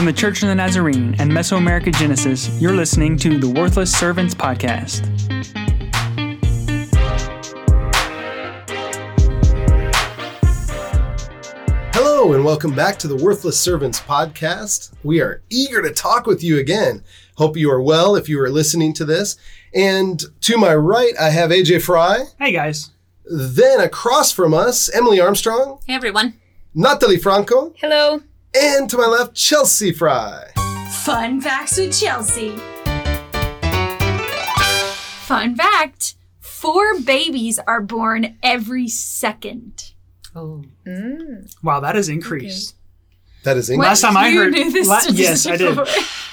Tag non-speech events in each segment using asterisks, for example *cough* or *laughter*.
From the Church of the Nazarene and Mesoamerica Genesis, you're listening to the Worthless Servants Podcast. Hello, and welcome back to the Worthless Servants Podcast. We are eager to talk with you again. Hope you are well if you are listening to this. And to my right, I have AJ Fry. Hey guys. Then across from us, Emily Armstrong, Hey everyone. Natalie Franco, Hello. And to my left, Chelsea Fry. Fun facts with Chelsea. Fun fact four babies are born every second. Oh. Mm. Wow, that has increased. That is What? English. Last time I heard, knew this la- yes, I did.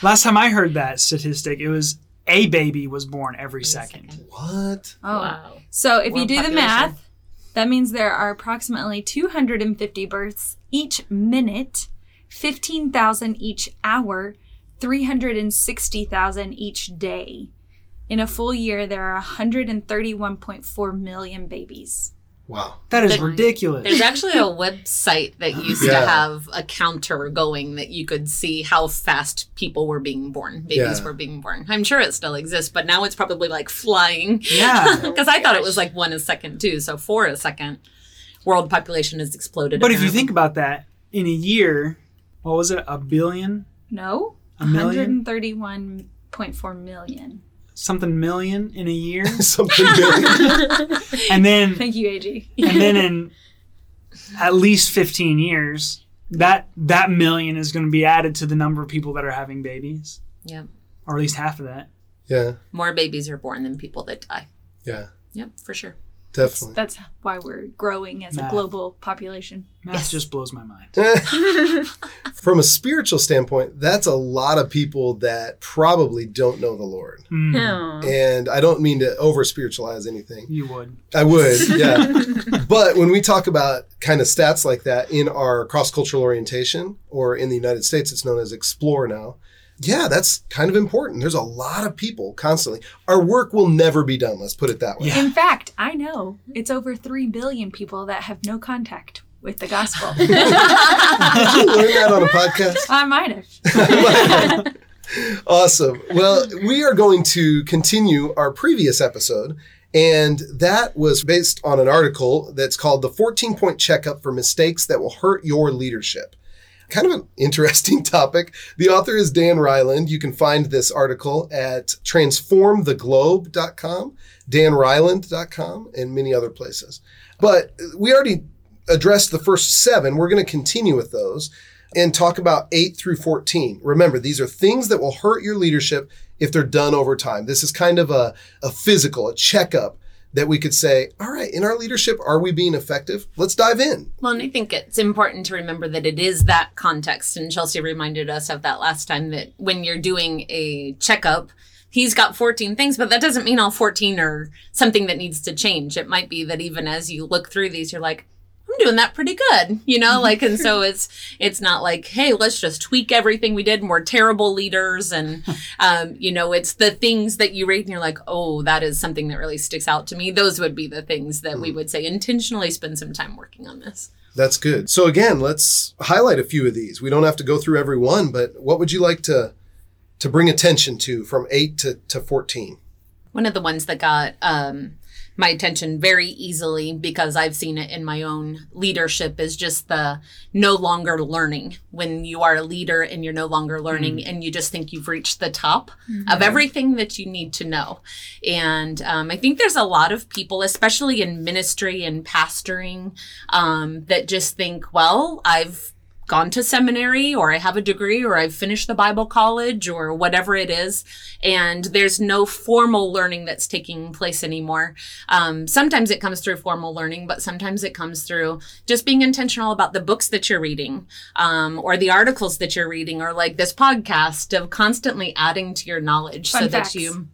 Last time I heard that statistic, it was a baby was born every second. What? Oh. Wow. So if you World do the math, that means there are approximately 250 births each minute, 15,000 each hour, 360,000 each day. In a full year, there are 131.4 million babies. Wow. That is There- ridiculous. There's actually a website that *laughs* used Yeah. to have a counter going that you could see how fast people were being born, babies Yeah. were being born. I'm sure it still exists, but now it's probably like flying. yeah. *laughs* Because I thought it was like one a second too. So four a second. World population has exploded. But if you think about that, in a year, what was it? A billion? No? A million? 131.4 million. Something million in a year? *laughs* Something good. *laughs* and then Thank you, AG. and then in at least 15 years that that million is going to be added to the number of people that are having babies yeah, or at least half of that yeah. more babies are born than people that die. Yeah. Yep, for sure. Definitely. That's why we're growing as a global population. math Yes. just blows my mind *laughs* *laughs* From a spiritual standpoint, that's a lot of people that probably don't know the Lord. Mm, And I don't mean to over spiritualize anything. you would I would, yeah. *laughs* but when we talk about kind of stats like that in our cross cultural orientation, or in the United States, it's known as Explore now. Yeah, that's kind of important. There's a lot of people constantly. Our work will never be done. Let's put it that way. Yeah. In fact, I know it's over 3 billion people that have no contact with the gospel. *laughs* Did you learn that on a podcast? I might have. *laughs* awesome. Well, we are going to continue our previous episode, and that was based on an article that's called The 14 Point Checkup for Mistakes That Will Hurt Your Leadership. Kind of an interesting *laughs* topic. The author is Dan Reiland. You can find this article at transformtheglobe.com, danreiland.com, and many other places. But we already addressed the first seven. We're going to continue with those and talk about 8 through 14. Remember, these are things that will hurt your leadership if they're done over time. This is kind of a, a physical, a checkup that we could say, all right, in our leadership, are we being effective? Let's dive in. Well, and I think it's important to remember that it is that context. And Chelsea reminded us of that last time that when you're doing a checkup, he's got 14 things, but that doesn't mean all 14 are something that needs to change. It might be that even as you look through these, you're like, I'm doing that pretty good, you know, like, and so *laughs* it's, it's not like, hey, let's just tweak everything we did and we're terrible leaders. And, *laughs* um, you know, it's the things that you rate and you're like, oh, that is something that really sticks out to me. Those would be the things that we would say intentionally spend some time working on this. That's good. So again, let's highlight a few of these. We don't have to go through every one, but what would you like to to bring attention to from 8 to, to 14? one of the ones that got um, my attention very easily because I've seen it in my own leadership is just the no longer learning. When you are a leader and you're no longer learning and you just think you've reached the top of everything that you need to know. And um, I think there's a lot of people, especially in ministry and pastoring, um, that just think, well, I've gone to seminary or I have a degree or I've finished the Bible college or whatever it is. And there's no formal learning that's taking place anymore. Um, sometimes it comes through formal learning, but sometimes it comes through just being intentional about the books that you're reading um, or the articles that you're reading or like this podcast of constantly adding to your knowledge Fun so facts. that you.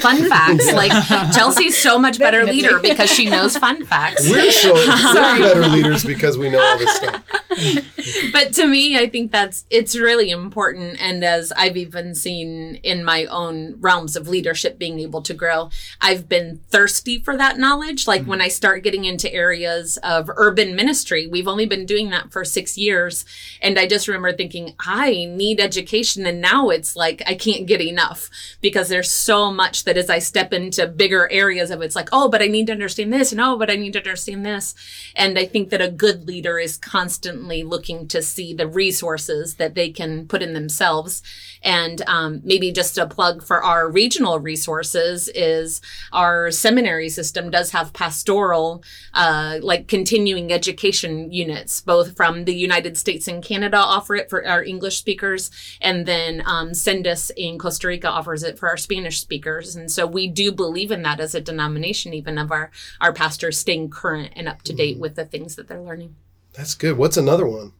Fun facts. Like Chelsea's so much better leader because she knows fun facts. We're so *laughs* we're better leaders because we know all this stuff. *laughs* but to me, I think that's it's really important. And as I've even seen in my own realms of leadership being able to grow, I've been thirsty for that knowledge. Like hmm. when I start getting into areas of urban ministry, we've only been doing that for six years. And I just remember thinking, I need education. And now it's like I can't get enough because there's so much that as I step into bigger areas of it's like, oh, but I need to understand this, and oh, but I need to understand this. And I think that a good leader is constantly looking to see the resources that they can put in themselves. And um, maybe just a plug for our regional resources is our seminary system does have pastoral, uh, like continuing education units, both from the United States and Canada offer it for our English speakers, and then um, SENDAS in Costa Rica offers it for our Spanish speakers. And so we do believe in that as a denomination, even of our our pastors staying current and up to date with the things that they're learning. That's good. What's another one?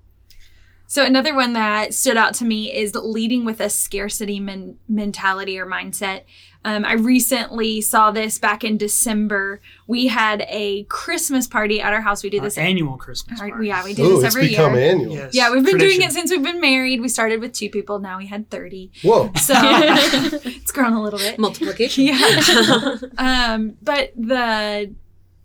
So another one that stood out to me is leading with a scarcity men- mentality or mindset. Um, I recently saw this back in December. We had a Christmas party at our house. We do Our this. annual Christmas our- party. yeah, we do Ooh, this it's every become year. annual. Yes. Yeah, we've been doing it since we've been married. We started with two people. Now we had thirty. Whoa. *laughs* So *laughs* it's grown a little bit. Multiplication. Yeah. *laughs* um, but the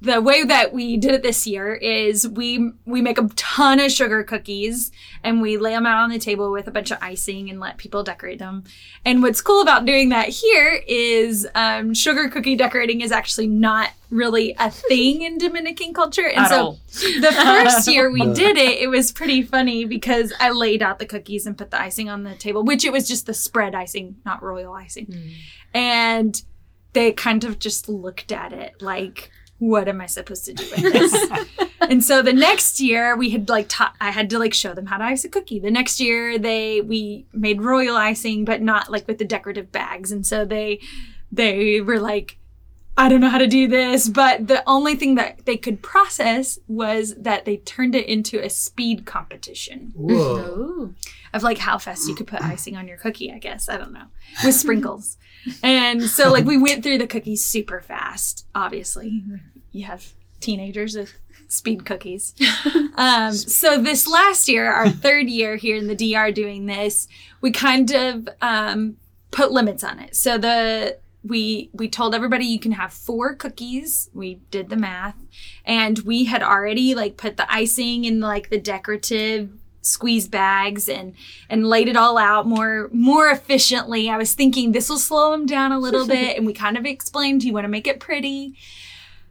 the way that we did it this year is we we make a ton of sugar cookies and we lay them out on the table with a bunch of icing and let people decorate them. And what's cool about doing that here is um, sugar cookie decorating is actually not really a thing in Dominican culture. And At so all. the first year we *laughs* did it, it was pretty funny because I laid out the cookies and put the icing on the table, which it was just the spread icing, not royal icing. And they kind of just looked at it like, what am I supposed to do with this? *laughs* and so the next year we had like taught, I had to like show them how to ice a cookie. The next year they we made royal icing, but not like with the decorative bags. And so they they were like, I don't know how to do this, but the only thing that they could process was that they turned it into a speed competition Whoa. Of like how fast you could put icing on your cookie, I guess. I don't know. With sprinkles. and so like we went through the cookies super fast, obviously. You have teenagers with *laughs* speed cookies. *laughs* Um, so this last year, our *laughs* third year here in the DR doing this, we kind of um, put limits on it. So the we we told everybody you can have four cookies. We did the math, and we had already like put the icing in like the decorative squeeze bags and and laid it all out more more efficiently. I was thinking this will slow them down a little bit, and we kind of explained you want to make it pretty,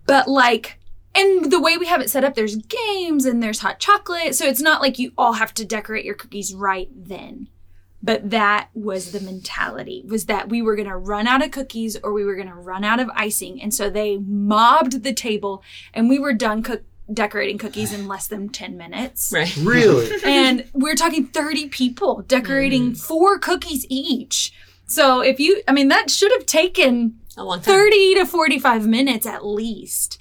but like. And the way we have it set up, there's games and there's hot chocolate. So it's not like you all have to decorate your cookies right then but that was the mentality was that we were going to run out of cookies or we were going to run out of icing and so they mobbed the table and we were done cook- decorating cookies in less than 10 minutes Right. *laughs* Really? *laughs* and we're talking 30 people decorating mm. four cookies each so if you i mean that should have taken A long time. 30 to 45 minutes at least.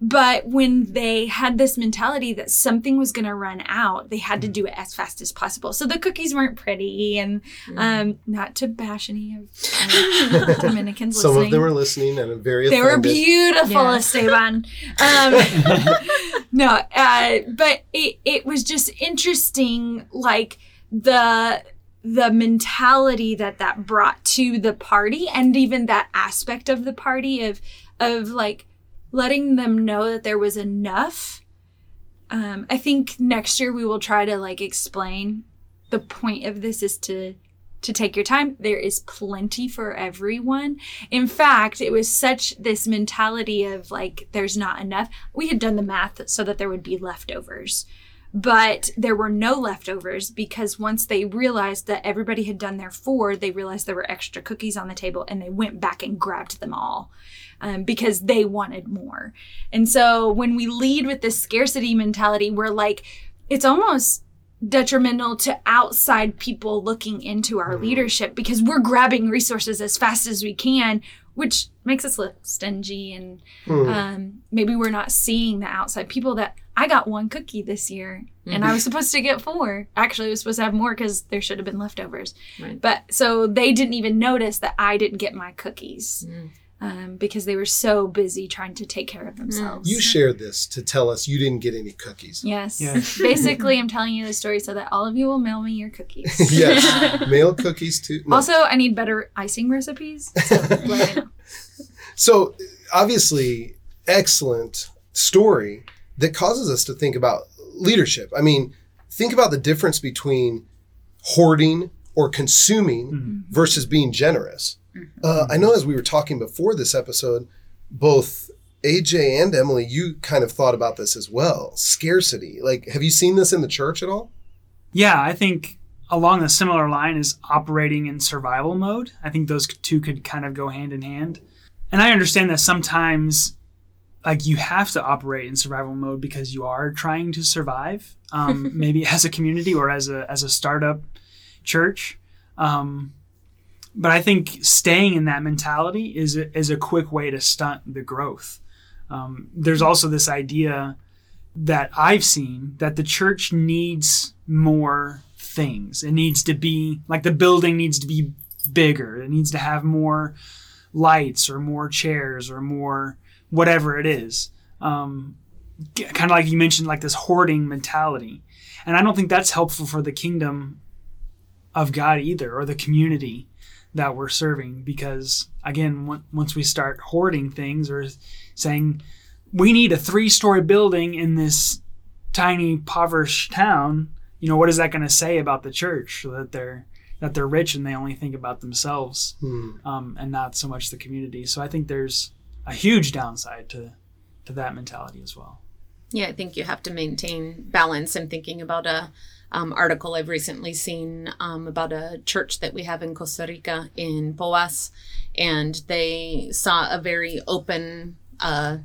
But when they had this mentality that something was going to run out, they had to do it as fast as possible. So the cookies weren't pretty, and um, not to bash any of *laughs* Dominicans Some listening. of them are listening and are very They were beautiful, Yeah. Esteban. *laughs* Um, *laughs* no, uh, but it it was just interesting, like the the mentality that that brought to the party, and even that aspect of the party of of like letting them know that there was enough. Um, I think next year we will try to like explain the point of this is to to take your time. There is plenty for everyone. In fact, it was such this mentality of like, there's not enough. We had done the math so that there would be leftovers, but there were no leftovers because once they realized that everybody had done their four, they realized there were extra cookies on the table and they went back and grabbed them all um, because they wanted more. And so when we lead with this scarcity mentality, we're like, it's almost detrimental to outside people looking into our leadership because we're grabbing resources as fast as we can, which makes us look stingy and Hmm. um, maybe we're not seeing the outside people that I got one cookie this year and I was supposed to get four. Actually, I was supposed to have more because there should have been leftovers. Right. But so they didn't even notice that I didn't get my cookies. Um, because they were so busy trying to take care of themselves. You shared this to tell us you didn't get any cookies. Yes. Yes. *laughs* Basically, I'm telling you the story so that all of you will mail me your cookies. *laughs* yes, *laughs* mail cookies too. No. Also, I need better icing recipes. So let me know. So obviously, excellent story that causes us to think about leadership. I mean, think about the difference between hoarding or consuming versus being generous. Uh, I know as we were talking before this episode, both AJ and Emily, you kind of thought about this as well. Scarcity. Like, have you seen this in the church at all? Yeah, I think along a similar line is operating in survival mode. I think those two could kind of go hand in hand. And I understand that sometimes like you have to operate in survival mode because you are trying to survive, um, *laughs* maybe as a community or as a as a startup church. Um, but I think staying in that mentality is a, is a quick way to stunt the growth. Um, there's also this idea that I've seen that the church needs more things. It needs to be like the building needs to be bigger. It needs to have more lights or more chairs or more whatever it is. Um, kind of like you mentioned, like this hoarding mentality. And I don't think that's helpful for the kingdom of God either or the community that we're serving because again once we start hoarding things or saying we need a three-story building in this tiny impoverished town you know what is that going to say about the church? That they're that they're rich and they only think about themselves um, and not so much the community. So i think there's a huge downside to to that mentality as well. Yeah, I think you have to maintain balance. I'm thinking about a um, article I've recently seen um, about a church that we have in Costa Rica in Boas, and they saw a very open uh,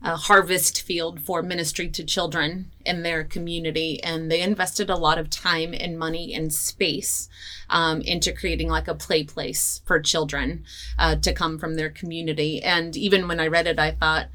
uh, harvest field for ministry to children in their community, and they invested a lot of time and money and space um, into creating like a play place for children uh, to come from their community. And even when I read it, I thought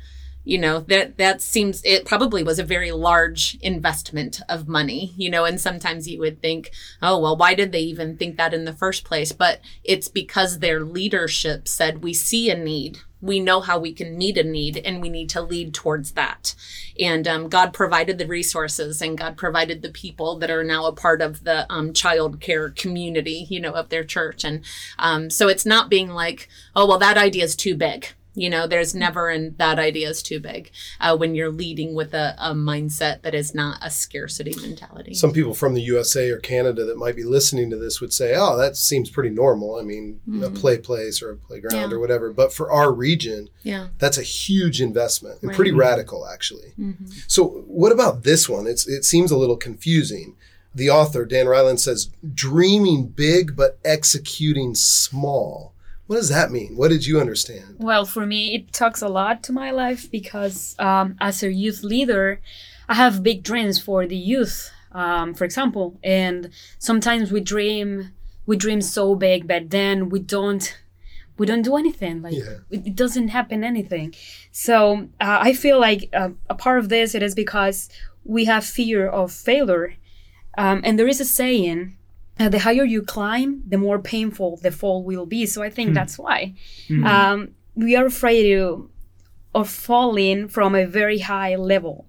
you know that that seems it probably was a very large investment of money you know and sometimes you would think oh well why did they even think that in the first place? But it's because their leadership said we see a need. We know how we can meet a need and we need to lead towards that. And um, god provided the resources and god provided the people that are now a part of the um, child care community you know of their church. And um, so it's not being like oh well that idea is too big you know, there's never and that idea is too big uh, when you're leading with a, a mindset that is not a scarcity mentality. Some people from the USA or Canada that might be listening to this would say, "Oh, that seems pretty normal." I mean, a play place or a playground Yeah. or whatever. But for our region, yeah. that's a huge investment and Right. pretty radical, actually. Mm-hmm. So, what about this one? It's it seems a little confusing. The author Dan Reiland says, "Dreaming big but executing small." What does that mean? What did you understand? Well, for me, it talks a lot to my life because um, as a youth leader, I have big dreams for the youth, um, for example. And sometimes we dream, we dream so big, but then we don't, we don't do anything. Like Yeah. it, doesn't happen anything. So uh, I feel like uh, a part of this it is because we have fear of failure, um, and there is a saying. Uh, the higher you climb, the more painful the fall will be. So I think that's why um, we are afraid to, of falling from a very high level,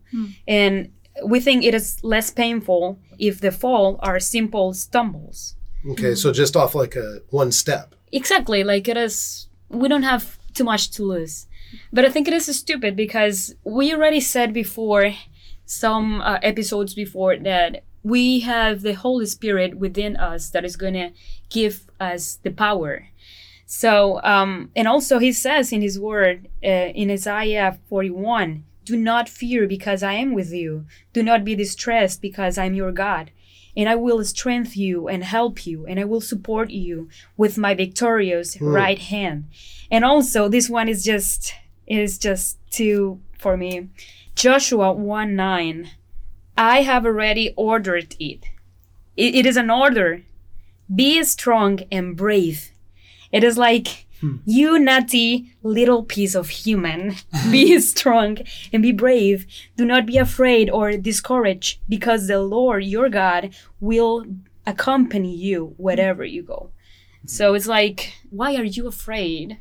and we think it is less painful if the fall are simple stumbles. Okay, so just off like a one step. Exactly, like it is. We don't have too much to lose, but I think it is stupid because we already said before, some uh, episodes before that we have the Holy Spirit within us that is going to give us the power. So, um, and also he says in his word uh, in Isaiah 41 Do not fear because I am with you. Do not be distressed because I'm your God. And I will strengthen you and help you, and I will support you with my victorious right hand. And also, this one is just is just too for me. Joshua 1 9. I have already ordered it. It, it is an order. Be strong and brave. It is like hmm. you naughty little piece of human. *laughs* be strong and be brave. Do not be afraid or discouraged because the Lord your God will accompany you wherever you go. So it's like, why are you afraid?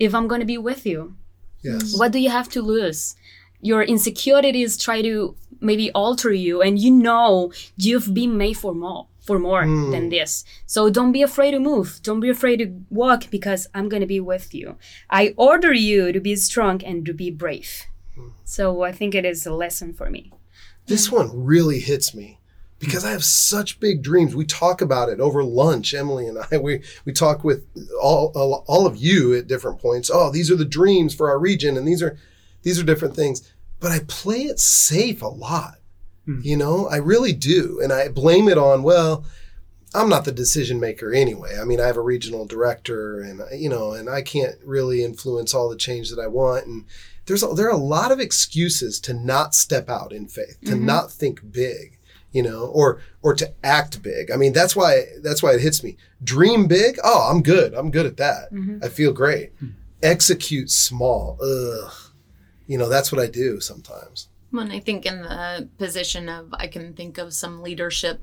if I'm going to be with you? Yes. What do you have to lose? Your insecurities try to maybe alter you, and you know you've been made for more, for more hmm. than this. So don't be afraid to move. Don't be afraid to walk because I'm gonna be with you. I order you to be strong and to be brave. Hmm. So I think it is a lesson for me. This one really hits me because I have such big dreams. We talk about it over lunch, Emily and I. *laughs* We we talk with all all, all of you at different points. Oh, these are the dreams for our region, and these are these are different things. But I play it safe a lot. Hmm. You know, I really do, and I blame it on well. I'm not the decision maker anyway. I mean, I have a regional director, and you know, and I can't really influence all the change that I want. And there's a, there are a lot of excuses to not step out in faith, to mm-hmm. not think big, you know, or or to act big. I mean, that's why that's why it hits me. Dream big. Oh, I'm good. I'm good at that. Mm-hmm. I feel great. Hmm. Execute small. Ugh. You know, that's what I do sometimes. When I think in the position of, I can think of some leadership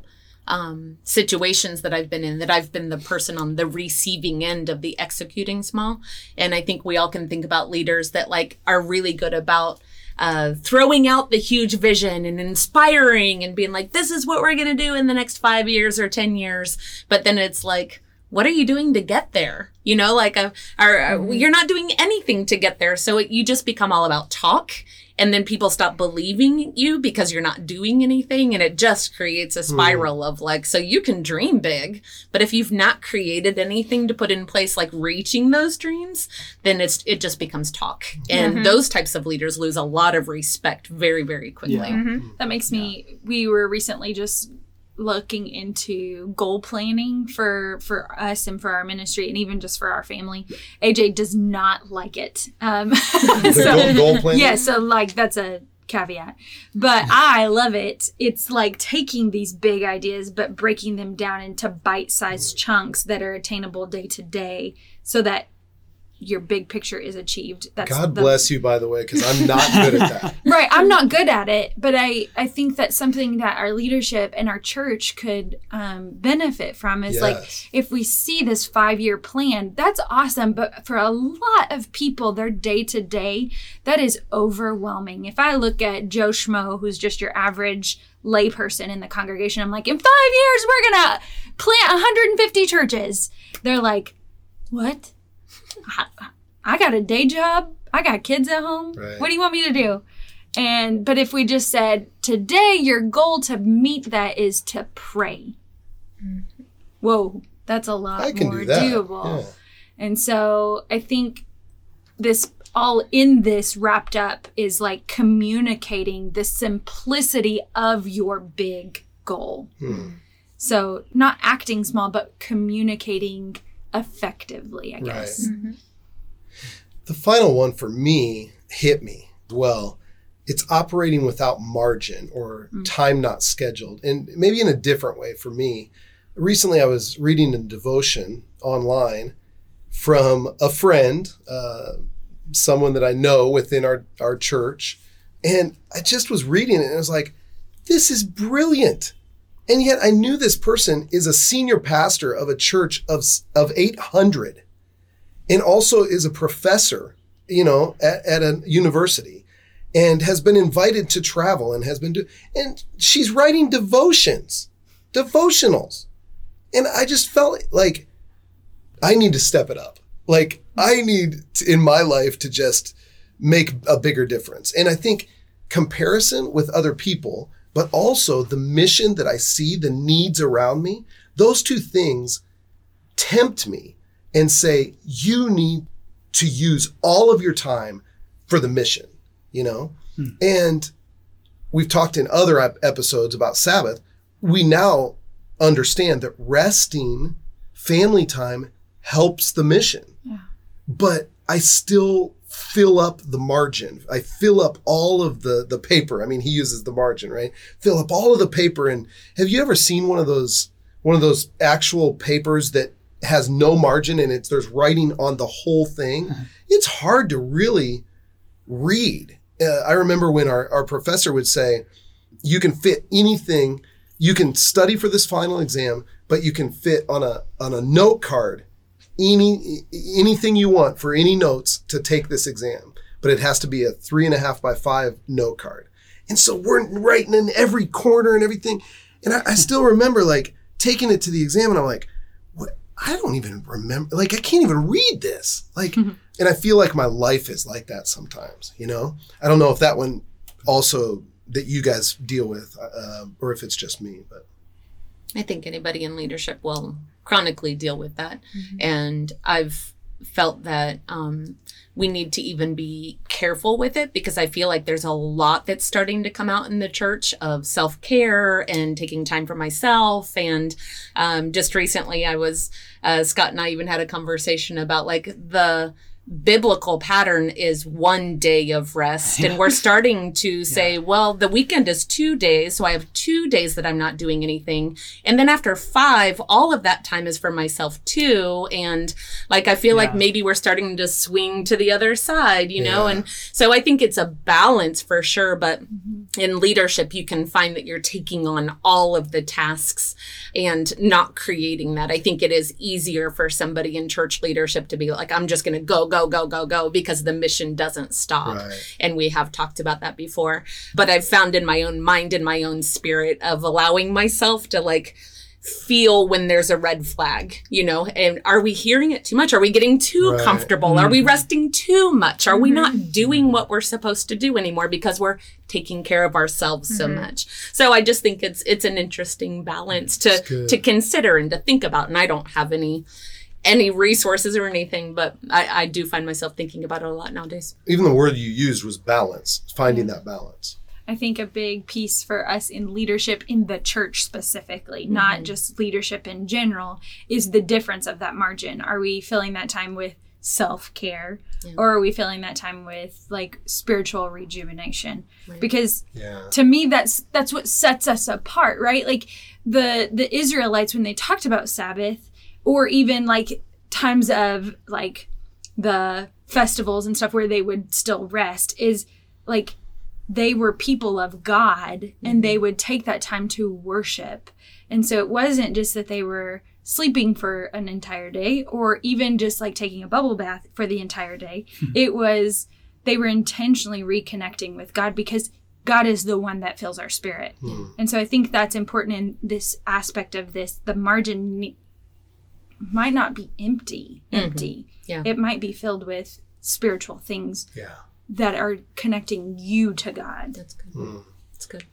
um, situations that I've been in, that I've been the person on the receiving end of the executing small. And I think we all can think about leaders that like are really good about uh, throwing out the huge vision and inspiring and being like, this is what we're going to do in the next five years or 10 years. But then it's like, what are you doing to get there? You know, like, uh, are, uh, mm-hmm. you're not doing anything to get there. So it, you just become all about talk. And then people stop believing you because you're not doing anything. And it just creates a hmm. spiral of like, so you can dream big, but if you've not created anything to put in place, like reaching those dreams, then it's, it just becomes talk. Mm-hmm. And mm-hmm. those types of leaders lose a lot of respect very, very quickly. Yeah. Hmm. That makes me. We were recently just looking into goal planning for for us and for our ministry and even just for our family. AJ does not like it. Um, *laughs* *laughs* so, goal, goal yeah, so like that's a caveat. But I love it. It's like taking these big ideas but breaking them down into bite-sized chunks that are attainable day to day so that your big picture is achieved. That's God the- bless you, by the way, because I'm not good at that. *laughs* right i'm not good at it but i i think that's something that our leadership and our church could um, benefit from is like if we see this five year plan that's awesome but for a lot of people their day to day that is overwhelming if i look at joe schmo who's just your average layperson in the congregation i'm like in five years we're gonna plant 150 churches they're like what I, I got a day job i got kids at home Right. what do you want me to do and but if we just said today your goal to meet that is to pray. Whoa, that's a lot more do doable. Yeah. And so I think this all in this wrapped up is like communicating the simplicity of your big goal. Hmm. So not acting small, but communicating effectively, I guess. The final one for me hit me well. It's operating without margin or time not scheduled. And maybe in a different way for me. Recently, I was reading a devotion online from a friend, uh, someone that I know within our, our church. And I just was reading it and I was like, this is brilliant. And yet I knew this person is a senior pastor of a church of, of 800 and also is a professor, you know, at, at a university and has been invited to travel and has been do and she's writing devotions, devotionals. And I just felt like I need to step it up. Like I need to, in my life to just make a bigger difference. And I think comparison with other people, but also the mission that I see, the needs around me, those two things tempt me and say, you need to use all of your time for the mission, you know? Hmm. And we've talked in other episodes about Sabbath. We now understand that resting, family time helps the mission. But I still fill up the margin. I fill up all of the the paper. I mean, he uses the margin, right? Fill up all of the paper. And have you ever seen one of those one of those actual papers that has no margin and it's there's writing on the whole thing? It's hard to really read. Uh, I remember when our, our professor would say, you can fit anything, you can study for this final exam, but you can fit on a on a note card any anything you want for any notes to take this exam, but it has to be a three and a half by five note card. And so we're writing in every corner and everything. And I, I still remember like taking it to the exam and I'm like, what? I don't even remember. Like, I can't even read this. Like, and I feel like my life is like that sometimes, you know? I don't know if that one also that you guys deal with uh, or if it's just me, but. I think anybody in leadership will chronically deal with that. And I've felt that um, we need to even be careful with it because I feel like there's a lot that's starting to come out in the church of self care and taking time for myself. And um, just recently, I was, uh, Scott and I even had a conversation about like the, biblical pattern is one day of rest. And we're *laughs* starting to say well the weekend is two days so i have two days that i'm not doing anything. And then after five all of that time is for myself too. And like i feel like maybe we're starting to swing to the other side you know? And so i think it's a balance for sure but mm-hmm. in leadership you can find that you're taking on all of the tasks and not creating that. I think it is easier for somebody in church leadership to be like i'm just going to go go go go go go, because the mission doesn't stop Right. and we have talked about that before but i've found in my own mind in my own spirit of allowing myself to like feel when there's a red flag, you know, and are we hearing it too much? Are we getting too Right. comfortable? Are we mm-hmm. resting too much? Are we not mm-hmm. doing what we're supposed to do anymore because we're taking care of ourselves so mm-hmm. much? So I just think it's it's an interesting balance to to consider and to think about. And I don't have any any resources or anything, but I, I do find myself thinking about it a lot nowadays. Even the word you used was balance, finding that balance. I think a big piece for us in leadership in the church specifically, not mm-hmm. just leadership in general, is the difference of that margin. Are we filling that time with self care or are we filling that time with like spiritual rejuvenation? Because Yeah. to me that's that's what sets us apart, right? Like the the Israelites when they talked about Sabbath or even like times of like the festivals and stuff where they would still rest is like they were people of God and they mm-hmm. would take that time to worship. And so it wasn't just that they were sleeping for an entire day or even just like taking a bubble bath for the entire day. Hmm. it was they were intentionally reconnecting with God because God is the one that fills our spirit. Hmm. And so I think that's important in this aspect of this. The margin might not be empty, empty. Yeah. It might be filled with spiritual things Yeah. that are connecting you to God. That's good. That's good.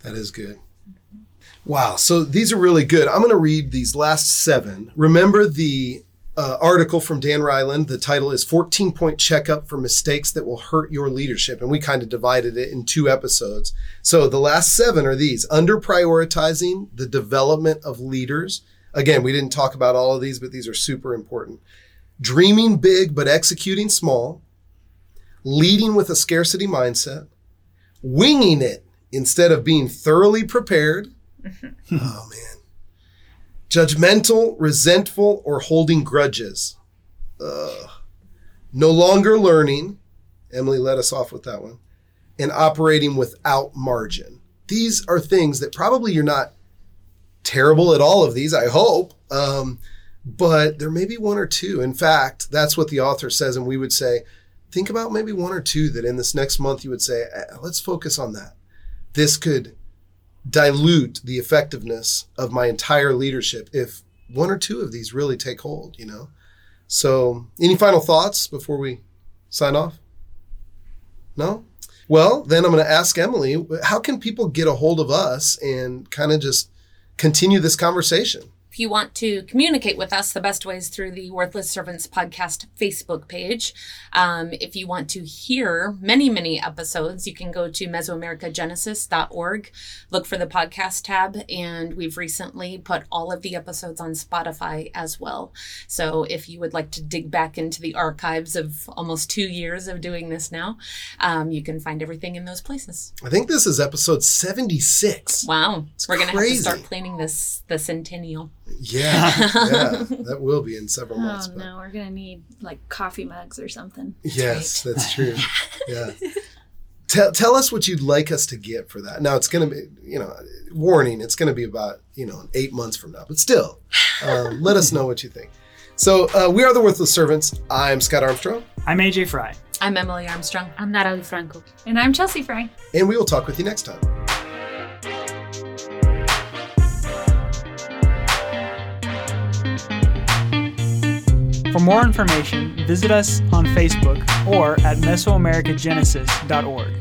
That is good. Wow. So these are really good. I'm going to read these last seven. Remember the uh, article from Dan Reiland. The title is 14 Point Checkup for Mistakes That Will Hurt Your Leadership. And we kind of divided it in two episodes. So the last seven are these under prioritizing the development of leaders. Again, we didn't talk about all of these, but these are super important. Dreaming big, but executing small. Leading with a scarcity mindset. Winging it instead of being thoroughly prepared. *laughs* oh man. Judgmental, resentful, or holding grudges. Ugh. No longer learning. Emily let us off with that one. And operating without margin. These are things that probably you're not terrible at all of these, I hope. Um, but there may be one or two. In fact, that's what the author says. And we would say, think about maybe one or two that in this next month you would say, "Eh, let's focus on that. This could dilute the effectiveness of my entire leadership if one or two of these really take hold, you know? So, any final thoughts before we sign off? No? Well, then I'm going to ask Emily, how can people get a hold of us and kind of just continue this conversation? If you want to communicate with us, the best way is through the Worthless Servants Podcast Facebook page. Um, if you want to hear many, many episodes, you can go to Mesoamericagenesis.org, look for the podcast tab, and we've recently put all of the episodes on Spotify as well. So if you would like to dig back into the archives of almost two years of doing this now, um, you can find everything in those places. I think this is episode 76. Wow. It's We're going to have to start planning this, the centennial. Yeah, *laughs* yeah, that will be in several oh, months. Oh no, we're gonna need like coffee mugs or something. Yes, right. that's true. *laughs* yeah. Tell, tell us what you'd like us to get for that. Now it's going to be, you know, warning. It's going to be about you know eight months from now, but still, uh, let us know what you think. So uh, we are the Worthless Servants. I'm Scott Armstrong. I'm AJ Fry. I'm Emily Armstrong. I'm Natalie Franco. And I'm Chelsea Fry. And we will talk with you next time. For more information, visit us on Facebook or at Mesoamericagenesis.org.